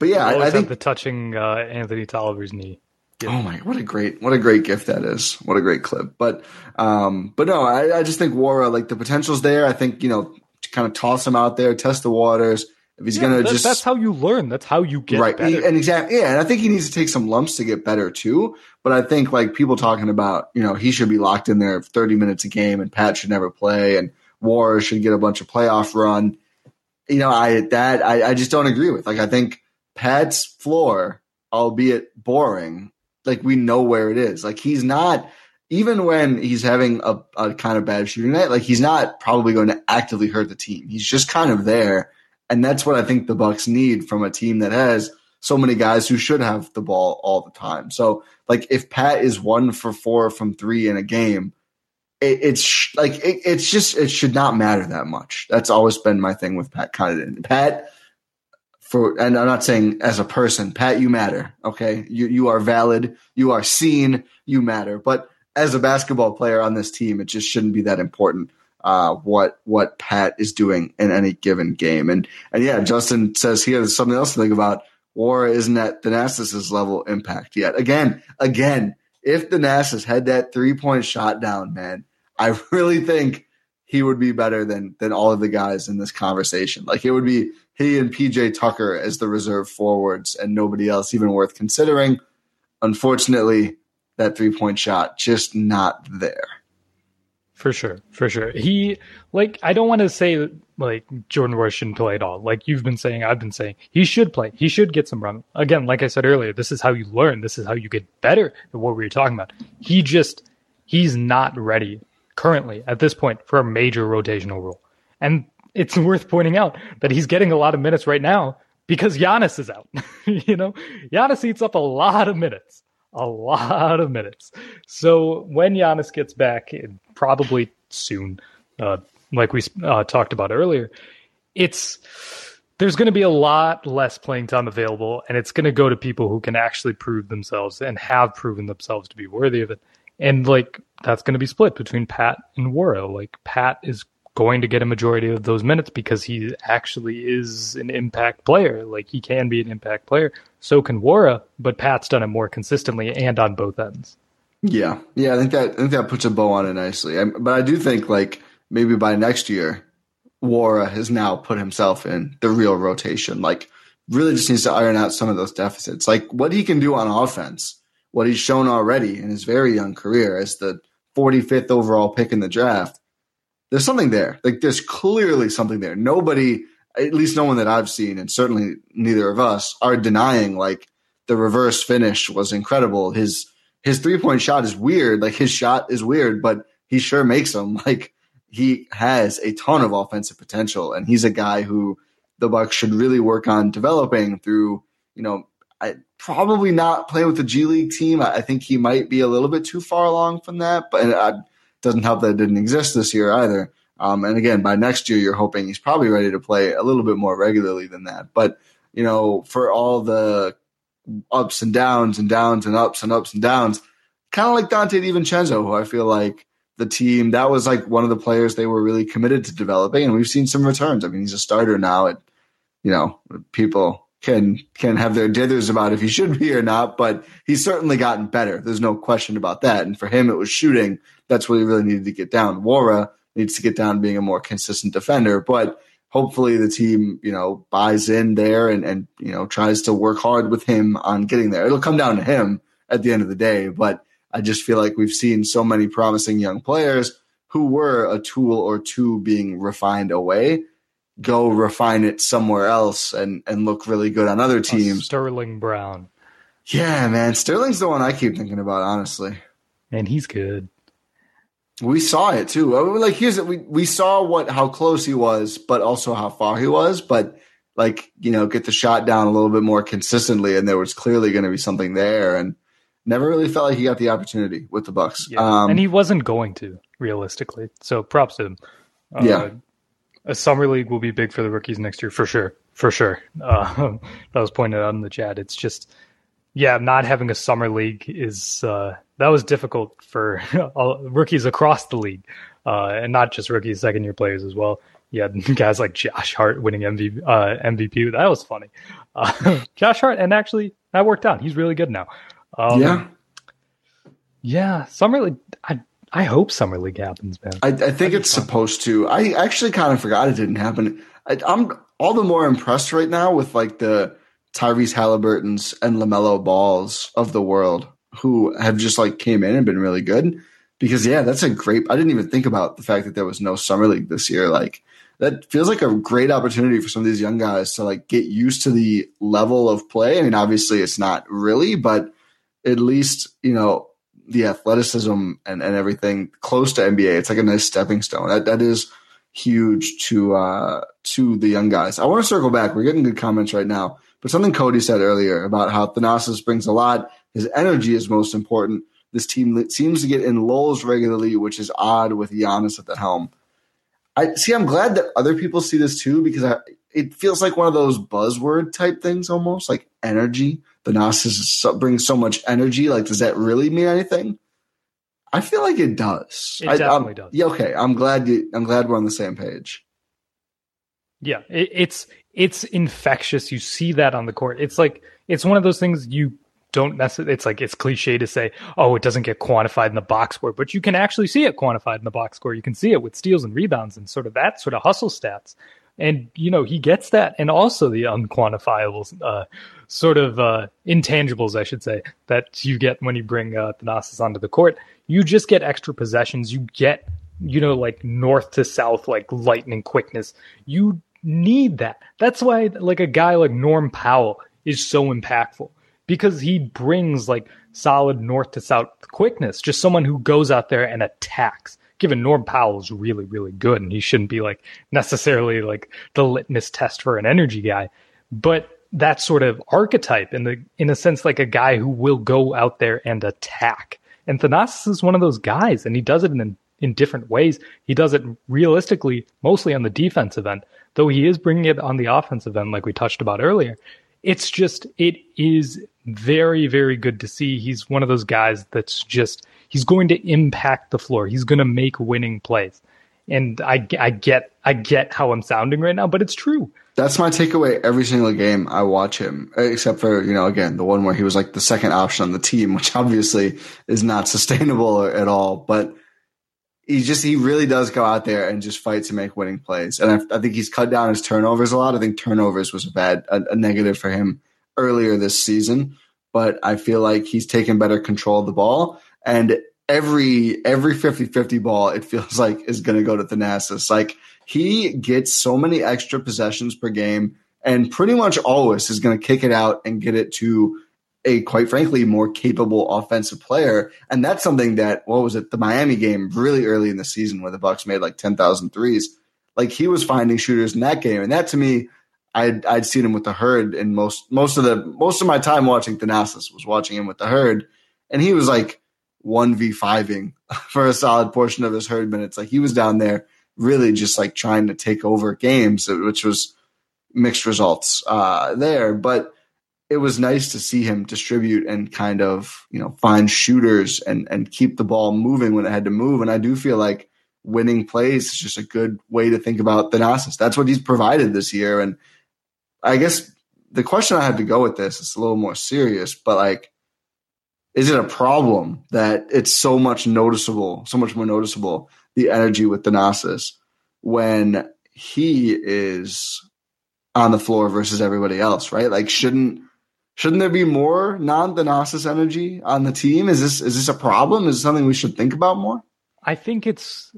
but yeah, I, I think the touching uh, Anthony Tolliver's knee. Oh my! What a great, what a great gift that is. What a great clip. But, um, but no, I, I just think Nwora like the potential's there. I think you know, to kind of toss him out there, test the waters. If he's yeah, gonna just that's how you learn. That's how you get right. Better. And exactly, yeah. And I think he needs to take some lumps to get better too. But I think like people talking about, you know, he should be locked in there 30 minutes a game, and Pat should never play, and War should get a bunch of playoff run. You know, I that I, I just don't agree with. Like I think Pat's floor, albeit boring, like we know where it is. Like he's not even when he's having a, a kind of bad shooting night, like he's not probably going to actively hurt the team. He's just kind of there and that's what I think the Bucks need from a team that has so many guys who should have the ball all the time. So like if Pat is one for four from three in a game, it, it's like it, it's just it should not matter that much. That's always been my thing with Pat Connaughton. Pat for and I'm not saying as a person, Pat, you matter. Okay, you you are valid, you are seen, you matter. But as a basketball player on this team, it just shouldn't be that important uh, what what Pat is doing in any given game. And and yeah, Justin says he has something else to think about. Nwora isn't at Thanasis' level impact yet. Again, again, if Thanasis had that three point shot down, man, I (laughs) really think he would be better than than all of the guys in this conversation. Like it would be he and PJ Tucker as the reserve forwards and nobody else even worth considering. Unfortunately, that three point shot just not there. For sure, for sure. He like I don't want to say like Jordan Royce shouldn't play at all. Like you've been saying, I've been saying, he should play. He should get some run. Again, like I said earlier, this is how you learn. This is how you get better at what we were talking about. He just he's not ready currently at this point for a major rotational role. And it's worth pointing out that he's getting a lot of minutes right now because Giannis is out. (laughs) you know, Giannis eats up a lot of minutes a lot of minutes. So when Giannis gets back, probably soon, uh, like we uh, talked about earlier, it's there's going to be a lot less playing time available, and it's going to go to people who can actually prove themselves and have proven themselves to be worthy of it. And like that's going to be split between Pat and Nwora. Like Pat is going to get a majority of those minutes because he actually is an impact player. Like he can be an impact player. So can Nwora, but Pat's done it more consistently and on both ends. Yeah, yeah, I think that I think that puts a bow on it nicely. I, but I do think like maybe by next year, Nwora has now put himself in the real rotation. Like really just needs to iron out some of those deficits. Like what he can do on offense, what he's shown already in his very young career as the 45th overall pick in the draft. There's something there. Like there's clearly something there. Nobody, at least no one that I've seen, and certainly neither of us, are denying like the reverse finish was incredible. His his three point shot is weird. Like his shot is weird, but he sure makes them. (laughs) Like he has a ton of offensive potential, and he's a guy who the Bucks should really work on developing through. You know, I probably not playing with the G League team. I, I think he might be a little bit too far along from that, but it doesn't help that it didn't exist this year either. Um, and again, by next year, you're hoping he's probably ready to play a little bit more regularly than that. But you know, for all the ups and downs and downs and ups and ups and downs, kind of like Donte DiVincenzo, who I feel like the team that was like one of the players they were really committed to developing, and we've seen some returns. I mean, he's a starter now. At you know, people can can have their dithers about if he should be or not, but he's certainly gotten better. There's no question about that. And for him, it was shooting. That's what he really needed to get down. Nwora needs to get down being a more consistent defender, but hopefully the team, you know, buys in there and, and, you know, tries to work hard with him on getting there. It'll come down to him at the end of the day, but I just feel like we've seen so many promising young players who were a tool or two being refined away go refine it somewhere else and, and look really good on other teams. Sterling Brown. Yeah, man. Sterling's the one I keep thinking about, honestly. And he's good. We saw it too. Like here's we we saw what how close he was, but also how far he was. But like you know, get the shot down a little bit more consistently, and there was clearly going to be something there. And never really felt like he got the opportunity with the Bucks. Yeah. Um, and he wasn't going to realistically. So props to him. Uh, yeah, a summer league will be big for the rookies next year for sure, for sure. Uh, (laughs) that was pointed out in the chat. It's just, yeah, not having a summer league is uh, that was difficult for (laughs) rookies across the league, uh, and not just rookies, second year players as well. Yeah, (laughs) guys like Josh Hart winning MVP. Uh, MVP that was funny. (laughs) Uh, Josh Hart, and actually that worked out. He's really good now. Um, yeah. Yeah, summer league. I I hope summer league happens, man. I, I think it's supposed to. I actually kind of forgot it didn't happen. I, I'm all the more impressed right now with like the Tyrese Halliburton's and LaMelo Balls of the world who have just like came in and been really good. Because yeah, that's a great. I didn't even think about the fact that there was no summer league this year. Like that feels like a great opportunity for some of these young guys to like get used to the level of play. I mean, obviously it's not really, but at least you know the athleticism and, and everything close to NBA. It's like a nice stepping stone. That that is huge to uh, to the young guys. I want to circle back. We're getting good comments right now, but something Cody said earlier about how Thanasis brings a lot. His energy is most important. This team seems to get in lulls regularly, which is odd with Giannis at the helm. I see. I'm glad that other people see this too because I, it feels like one of those buzzword type things, almost like energy. Thanasis brings so much energy. Like, does that really mean anything? I feel like it does. It definitely I, does. Yeah, okay. I'm glad you. I'm glad we're on the same page. Yeah, it, it's it's infectious. You see that on the court. It's like it's one of those things you don't necessarily. It's like it's cliche to say, oh, it doesn't get quantified in the box score, but you can actually see it quantified in the box score. You can see it with steals and rebounds and sort of that sort of hustle stats and you know he gets that and also the unquantifiable uh, sort of uh, intangibles i should say that you get when you bring uh, thanasis onto the court you just get extra possessions you get you know like north to south like lightning quickness you need that that's why like a guy like norm powell is so impactful because he brings like solid north to south quickness just someone who goes out there and attacks given Norm Powell is really, really good and he shouldn't be like necessarily like the litmus test for an energy guy. But that sort of archetype in the in a sense like a guy who will go out there and attack. And Thanasis is one of those guys, and he does it in in different ways. He does it realistically, mostly on the defensive end, though he is bringing it on the offensive end, like we touched about earlier. It's just it is very, very good to see. He's one of those guys that's just he's going to impact the floor. He's going to make winning plays. And I, I get I get how I'm sounding right now, but it's true. That's my takeaway every single game I watch him, except for, you know, again, the one where he was like the second option on the team, (laughs) which obviously is not sustainable at all. But he just, he really does go out there and just fight to make winning plays. And I, I think he's cut down his turnovers a lot. I think turnovers was a bad, a, a negative for him earlier this season, but I feel like he's taken better control of the ball. And every, every 50 50 ball, it feels (laughs) like is going to go to Thanasis. Like, he gets so many extra possessions per game and pretty much always is going to kick it out and get it to a quite frankly more capable offensive player. And that's something that what was it, the Miami game really early in the season where the Bucks made like 10,000 threes. Like he was finding shooters in that game. And that to me, I'd I'd seen him with the herd and most most of the most of my time watching Thanasis was watching him with the herd. And he was like one v fiving (laughs) for a solid portion of his herd minutes. Like he was down there really just like trying to take over games, which was mixed results uh, there. But it was nice to see him distribute and kind of you know find shooters and and keep the ball moving when it had to move. And I do feel like winning plays is just a good way to think about Thanasis. That's what he's provided this year. And I guess the question I have to go with this is a little more serious, but like, is it a problem that it's so much noticeable, so much more noticeable the energy with Thanasis when he is on the floor versus everybody else, right? Like shouldn't shouldn't there be more non-Thanasis energy on the team? Is this is this a problem? Is this something we should think about more? I think it's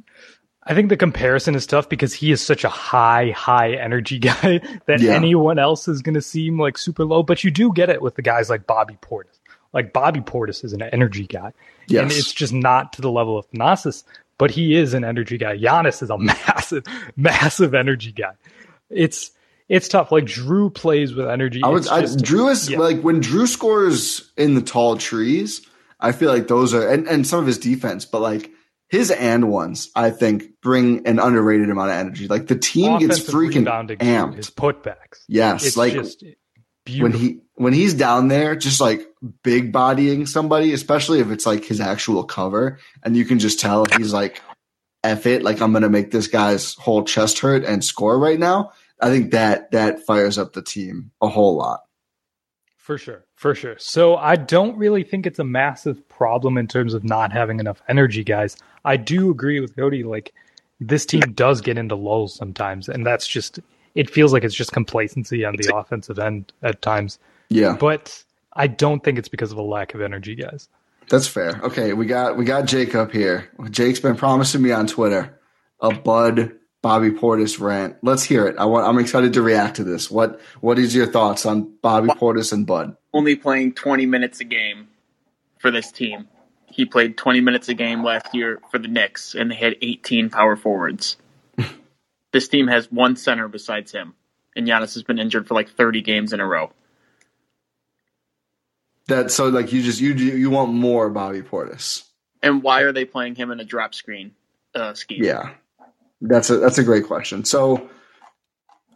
I think the comparison is tough because he is such a high, high energy (laughs) guy that yeah. anyone else is going to seem like super low. But you do get it with the guys like Bobby Portis. Like Bobby Portis is an energy guy, yes. and it's just not to the level of Thanasis but he is an energy guy. Giannis is a (laughs) massive, massive energy guy. It's it's tough. Like Jrue plays with energy. I was I, Jrue is yeah. like when Jrue scores in the tall trees. I feel like those are and, and some of his defense, but like his and ones, I think bring an underrated amount of energy. Like the team gets freaking amped. His putbacks. Yes, it's like when he when he's down there just like big bodying somebody, especially if it's like his actual cover, and you can just tell he's like, F it, like I'm gonna make this guy's whole chest hurt and score right now. I think that that fires up the team a whole lot. For sure, for sure. So I don't really think it's a massive problem in terms of not having enough energy, guys. I do agree with Cody. Like this team does get into lulls sometimes, and that's just it feels like it's just complacency on the offensive end at times. Yeah. But I don't think it's because of a lack of energy, guys. That's fair. Okay, we got we got Jake up here. Jake's been promising me on Twitter a Bud Bobby Portis rant. Let's hear it. I want I'm excited to react to this. What what is your thoughts on Bobby Portis and Bud? Only playing 20 minutes a game for this team. He played 20 minutes a game last year for the Knicks and they had 18 power forwards. (laughs) this team has one center besides him, and Giannis has been injured for like 30 games in a row. That so like you just you you want more Bobby Portis. And why are they playing him in a drop screen uh, scheme? Yeah, that's a that's a great question. So.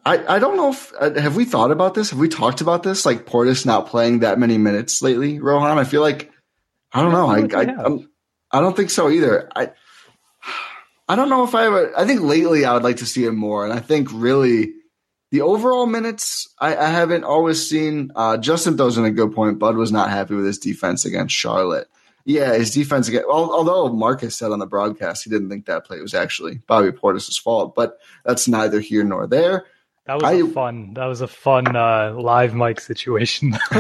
I, I don't know if uh, have we thought about this? Have we talked about this? Like Portis not playing that many minutes lately, Rohan. I feel like I don't know. I I, I, I don't think so either. I I don't know if I have I think lately I would like to see him more, and I think really the overall minutes I, I haven't always seen. Uh, Justin throws in a good point. Bud was not happy with his defense against Charlotte. Yeah, his defense again. Although Marcus said on the broadcast he didn't think that play was actually Bobby Portis's fault, but that's neither here nor there. That was I, a fun. That was a fun uh, live mic situation. (laughs)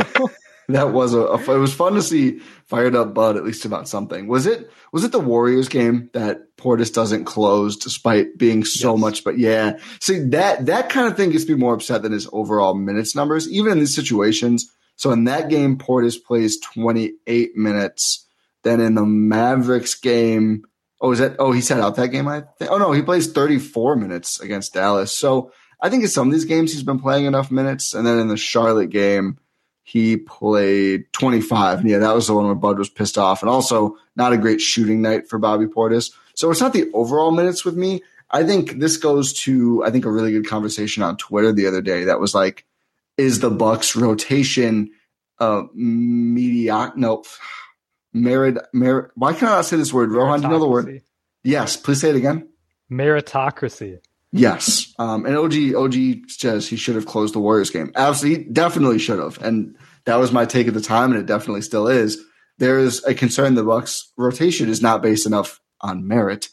that was a, a, it was fun to see fired up Bud at least about something. Was it was it the Warriors game that Portis doesn't close despite being so yes. much? But yeah, see that that kind of thing gets me more upset than his overall minutes numbers, even in these situations. So in that game, Portis plays 28 minutes. Then in the Mavericks game, oh is that oh he sat out that game? I think. Oh no, he plays 34 minutes against Dallas. So I think in some of these games he's been playing enough minutes, and then in the Charlotte game he played 25. And yeah, that was the one where Bud was pissed off. And also, not a great shooting night for Bobby Portis. So it's not the overall minutes with me. I think this goes to, I think, a really good conversation on Twitter the other day that was like, is the Bucks rotation uh, mediocre? No, merit, merit. Why can I not say this word? Rohan, do you know the word? Yes, please say it again. Meritocracy. Yes. Um, and OG OG says he should have closed the Warriors game. Absolutely, he definitely should have. And that was my take at the time, and it definitely still is. There is a concern the Bucks rotation is not based enough on merit.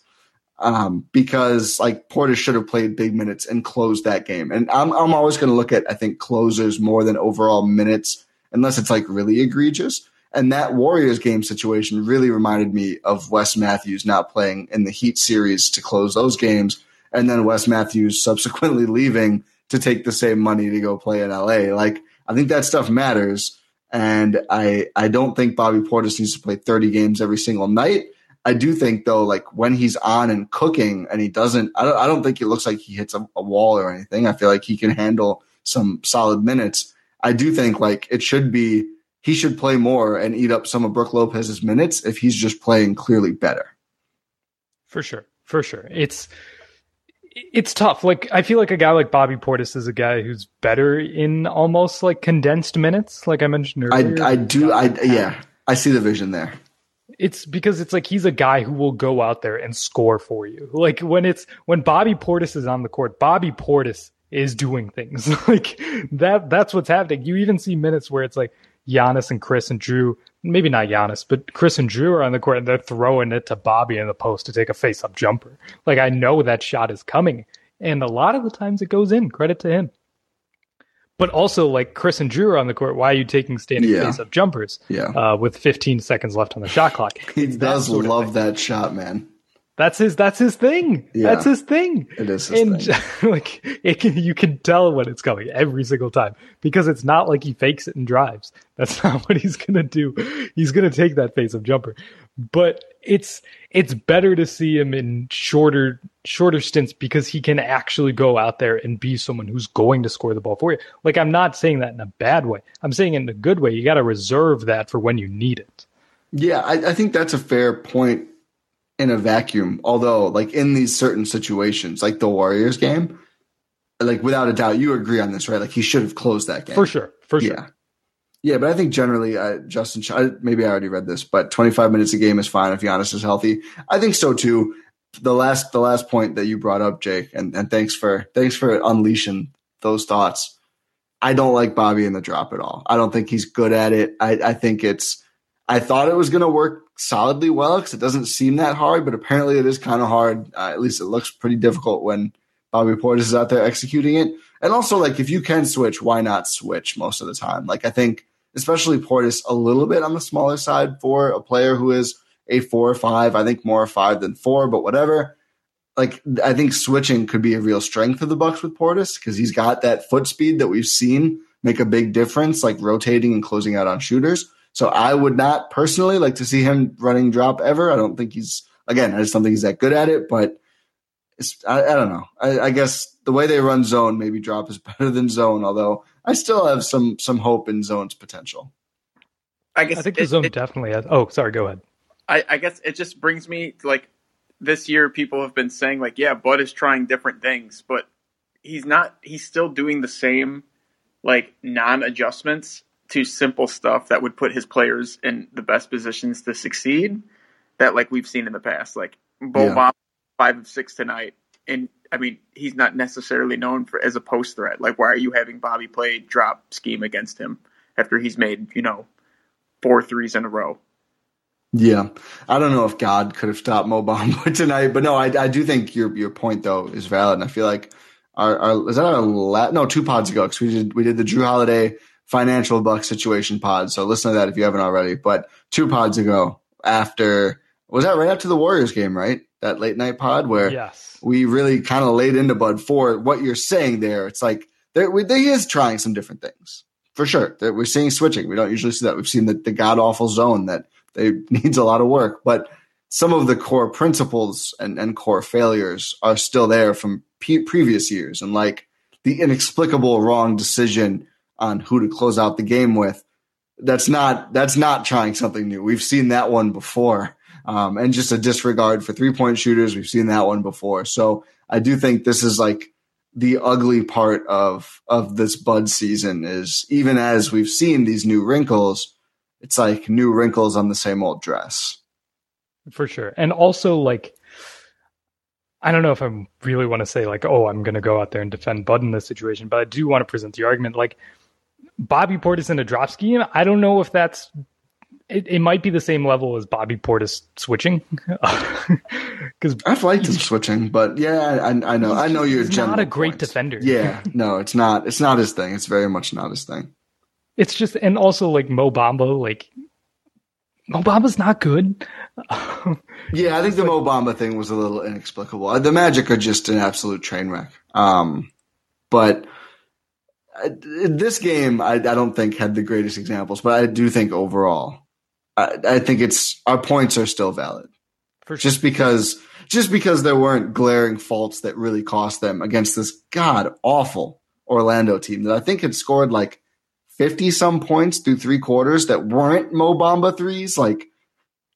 Um, because like Portis should have played big minutes and closed that game. And I'm I'm always gonna look at I think closers more than overall minutes, unless it's like really egregious. And that Warriors game situation really reminded me of Wes Matthews not playing in the Heat series to close those games and then Wes Matthews subsequently (laughs) leaving to take the same money to go play in LA. Like I think that stuff matters, and I I don't think Bobby Portis needs to play 30 games every single night. I do think though, like when he's on and cooking, and he doesn't, I don't, I don't think it looks like he hits a, a wall or anything. I feel like he can handle some solid minutes. I do think like it should be he should play more and eat up some of Brook Lopez's minutes if he's just playing clearly better. For sure, for sure, it's it's tough. Like I feel like a guy like Bobby Portis is a guy who's better in almost like condensed minutes, like I mentioned earlier. I I do I yeah I see the vision there. It's because it's like he's a guy who will go out there and score for you. Like when it's when Bobby Portis is on the court, Bobby Portis is doing things (laughs) like that. That's what's happening. You even see minutes where it's like Giannis and Khris and Jrue, maybe not Giannis, but Khris and Jrue are on the court and they're throwing it to Bobby in the post to take a face up jumper. Like I know that shot is coming. And a lot of the times it goes in. Credit to him. But also, like Khris and Jrue are on the court. Why are you taking standing Yeah. face up jumpers? Yeah. Uh, with 15 seconds left on the shot clock. (laughs) He does love that shot, man. That's his. That's his thing. Yeah. That's his thing. It is his and thing. (laughs) like it can, you can tell when it's coming every single time because it's not like he fakes it and drives. That's (laughs) not what he's gonna do. He's gonna take that face of jumper. But it's it's better to see him in shorter shorter stints because he can actually go out there and be someone who's going to score the ball for you. Like I'm not saying that in a bad way. I'm saying it in a good way. You got to reserve that for when you need it. Yeah, I, I think that's a fair point in a vacuum. Although, like in these certain situations, like the Warriors game, like without a doubt, you agree on this, right? Like he should have closed that game For sure. For sure. Yeah, yeah, but I think generally, uh, Justin, Ch- maybe I already read this, but 25 minutes a game is fine if Giannis is healthy. I think so too. The last, the last point that you brought up, Jake, and, and thanks for thanks for unleashing those thoughts. I don't like Bobby in the drop at all. I don't think he's good at it. I, I think it's. I thought it was going to work solidly well because it doesn't seem that hard, but apparently it is kind of hard. Uh, at least it looks pretty difficult when Bobby Portis is out there executing it. And also, like, if you can switch, why not switch most of the time? Like, I think, especially Portis, a little bit on the smaller side for a player who is a four or five. I think more five than four, but whatever. Like, I think switching could be a real strength of the Bucks with Portis because he's got that foot speed that we've seen make a big difference, like rotating and closing out on shooters. So I would not personally like to see him running drop ever. I don't think he's again. I just don't think he's that good at it. But it's I, I don't know. I, I guess the way they run zone, maybe drop is (laughs) better than zone. Although I still have some some hope in zone's potential. I guess I think the it- zone it- definitely has. Oh, sorry. Go ahead. I, I guess it just brings me to like this year. People have been saying like, yeah, Bud is trying different things, but he's not. He's still doing the same like non-adjustments to simple stuff that would put his players in the best positions to succeed. That like we've seen in the past, like Bo Yeah. Five of six tonight, and I mean he's not necessarily known for as a post threat. Like, why are you having Bobby play drop scheme against him after he's made you know four threes in a row? Yeah, I don't know if God could have stopped Mo Bamba (laughs) tonight, but no, I, I do think your your point though is valid, and I feel like our, our is that our la- no two pods ago because we did we did the Jrue Holiday financial buck situation pod. So listen to that if you haven't already. But two pods ago, after was that right after the Warriors game, right? That late night pod where Yes. we really kind of laid into Bud for what you're saying there. It's like there, we, he is trying some different things for sure. That we're seeing switching. We don't usually see that. We've seen the, the god awful zone that they (laughs) needs a lot of work, but some of the core principles and, and core failures are still there from pe previous years, and like the inexplicable wrong decision on who to close out the game with. That's not that's not trying something new. We've seen that one before, um, and just a disregard for three point shooters. We've seen that one before. So I do think this is like the ugly part of of this bud season is even as we've seen these new wrinkles, it's like new wrinkles on the same old dress. for sure and also like I don't know if I really want to say like, oh, I'm going to go out there and defend Bud in this situation, but I do want to present the argument like Bobby Portis in a drop scheme. I don't know if that's it, it might be the same level as Bobby Portis switching (laughs) because I've liked him switching, but yeah, I, I know, I know you're not a great defender. Yeah, no, it's not. It's not his thing. It's very much not his thing. It's just, and also like Mo Bamba, like Mo Bamba's not good. (laughs) yeah, I think the like, Mo Bamba thing was a little inexplicable. The Magic are just an absolute train wreck. Um, but this game, I, I, don't think had the greatest examples, but I do think overall, I, I think it's our points are still valid. Sure. Just because, just because there weren't glaring faults that really cost them against this god awful Orlando team that I think had scored like fifty some points through three quarters that weren't Mo Bamba threes. Like,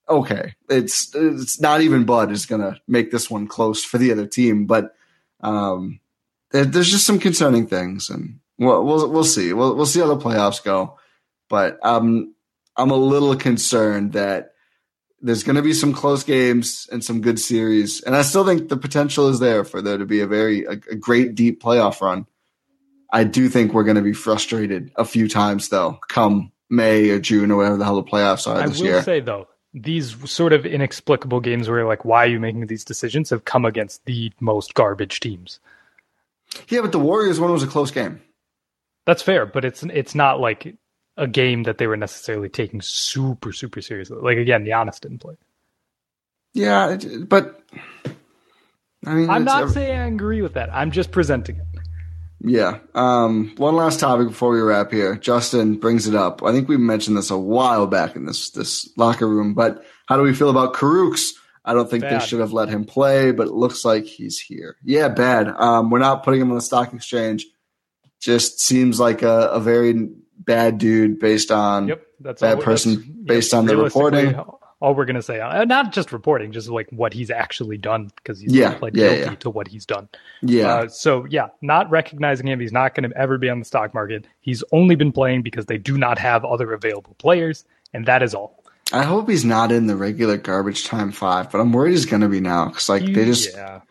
okay, it's it's not even Bud is gonna make this one close for the other team, but um, there's just some concerning things and we'll we'll, we'll see. We'll we'll see how the playoffs go, but um, I'm a little concerned that there's going to be some close games and some good series, and I still think the potential is there for there to be a very a, a great deep playoff run. I do think we're going to be frustrated a few times though, come May or June or whatever the hell the playoffs are I this year. I will say though, these sort of inexplicable games where like, why are you making these decisions have come against the most garbage teams. Yeah, but the Warriors one was a close game. That's fair, but it's it's not like a game that they were necessarily taking super super seriously. Like again, Giannis didn't play. Yeah, but I mean, I'm not saying I agree with that. I'm just presenting it. Yeah. Um, one last topic before we wrap here. Justin brings it up. I think we mentioned this a while back in this this locker room, but how do we feel about Kurucs? I don't think bad. they should have let him play, but it looks like he's here. Yeah, bad. Um, we're not putting him on the stock exchange just seems like a, a very bad dude based on yep, that's bad all, person that's, based yep, on the reporting. All we're gonna say, uh, not just reporting, just like what he's actually done because he's yeah, played yeah, guilty yeah. to what he's done. Yeah. Uh, so yeah, not recognizing him, he's not going to ever be on the stock market. He's only been playing because they do not have other available players, and that is all. I hope he's not in the regular garbage time five, but I'm worried he's going to be now because like they just. Yeah.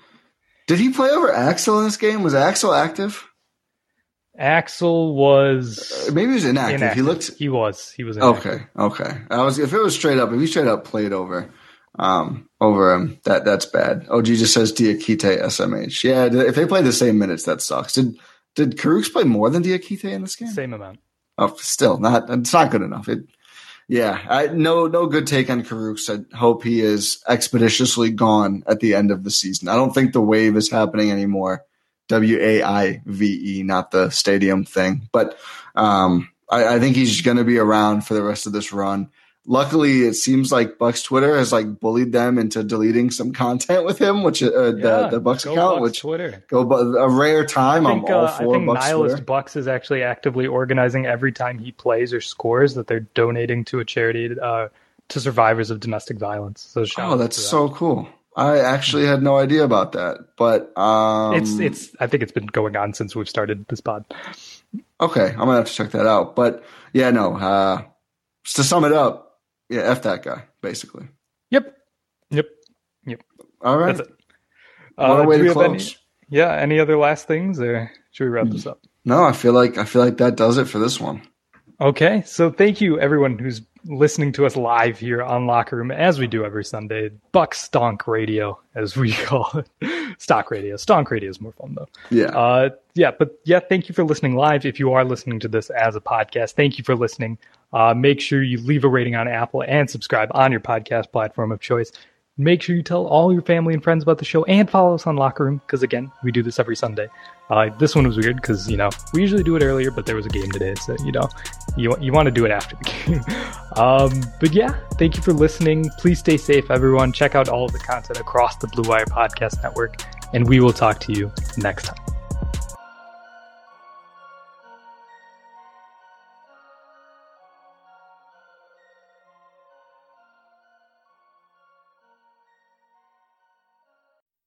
Did he play over Axel in this game? Was Axel active? Axel was uh, maybe he was inactive. inactive. He looked. He was. He was. Inactive. Okay. Okay. I was. If it was straight up, if he straight up played over, um, over him, that that's bad. OG just says Diakite SMH. Yeah. If they play the same minutes, that sucks. Did did Kurucs play more than Diakite in this game? Same amount. Oh, still not. It's not good enough. It. Yeah, I, no, no good take on Kurucs. I hope he is expeditiously gone at the end of the season. I don't think the wave is happening anymore. W A I V E, not the stadium thing. But um, I, I, think he's going to be around for the rest of this run. Luckily, it seems like Bucks Twitter has like bullied them into deleting some (laughs) content with him, which uh, the yeah, the Bucks account, Bucks which Twitter go a rare time. I think, I'm all uh, for I think Bucks Nihilist Twitter. Bucks is actually actively organizing every time he plays or scores that they're donating to a charity uh, to survivors of domestic violence. So oh, that's that. so cool. I actually had no idea about that, but um, it's it's. I think it's been going on since we've started this pod. Okay, I'm gonna have to check that out. But yeah, no. Uh, to sum it up, yeah, f that guy, basically. Yep, yep, yep. All right. That's it. Uh, way to close. Any, yeah. Any other last things, or should we wrap this up? No, I feel like I feel like that does it for this one. Okay, so thank you everyone who's listening to us live here on Locker Room as we do every Sunday. Buck Stonk Radio, as we (laughs) call it. Stock Radio. Stonk Radio is more fun though. Yeah. Uh, yeah, but yeah, thank you for listening live. If you are listening to this as a podcast, thank you for listening. Uh, make sure you leave a rating on Apple and subscribe on your podcast platform of choice. Make sure you tell all your family and friends about the show and follow us on Locker Room because, again, we do this every Sunday. Uh, this one was weird because, you know, we usually do it earlier, but there was a game today. So, you know, you, you want to do it after the (laughs) game. um, but yeah, thank you for listening. Please stay safe, everyone. Check out all of the content across the Blue Wire Podcast Network, and we will talk to you next time.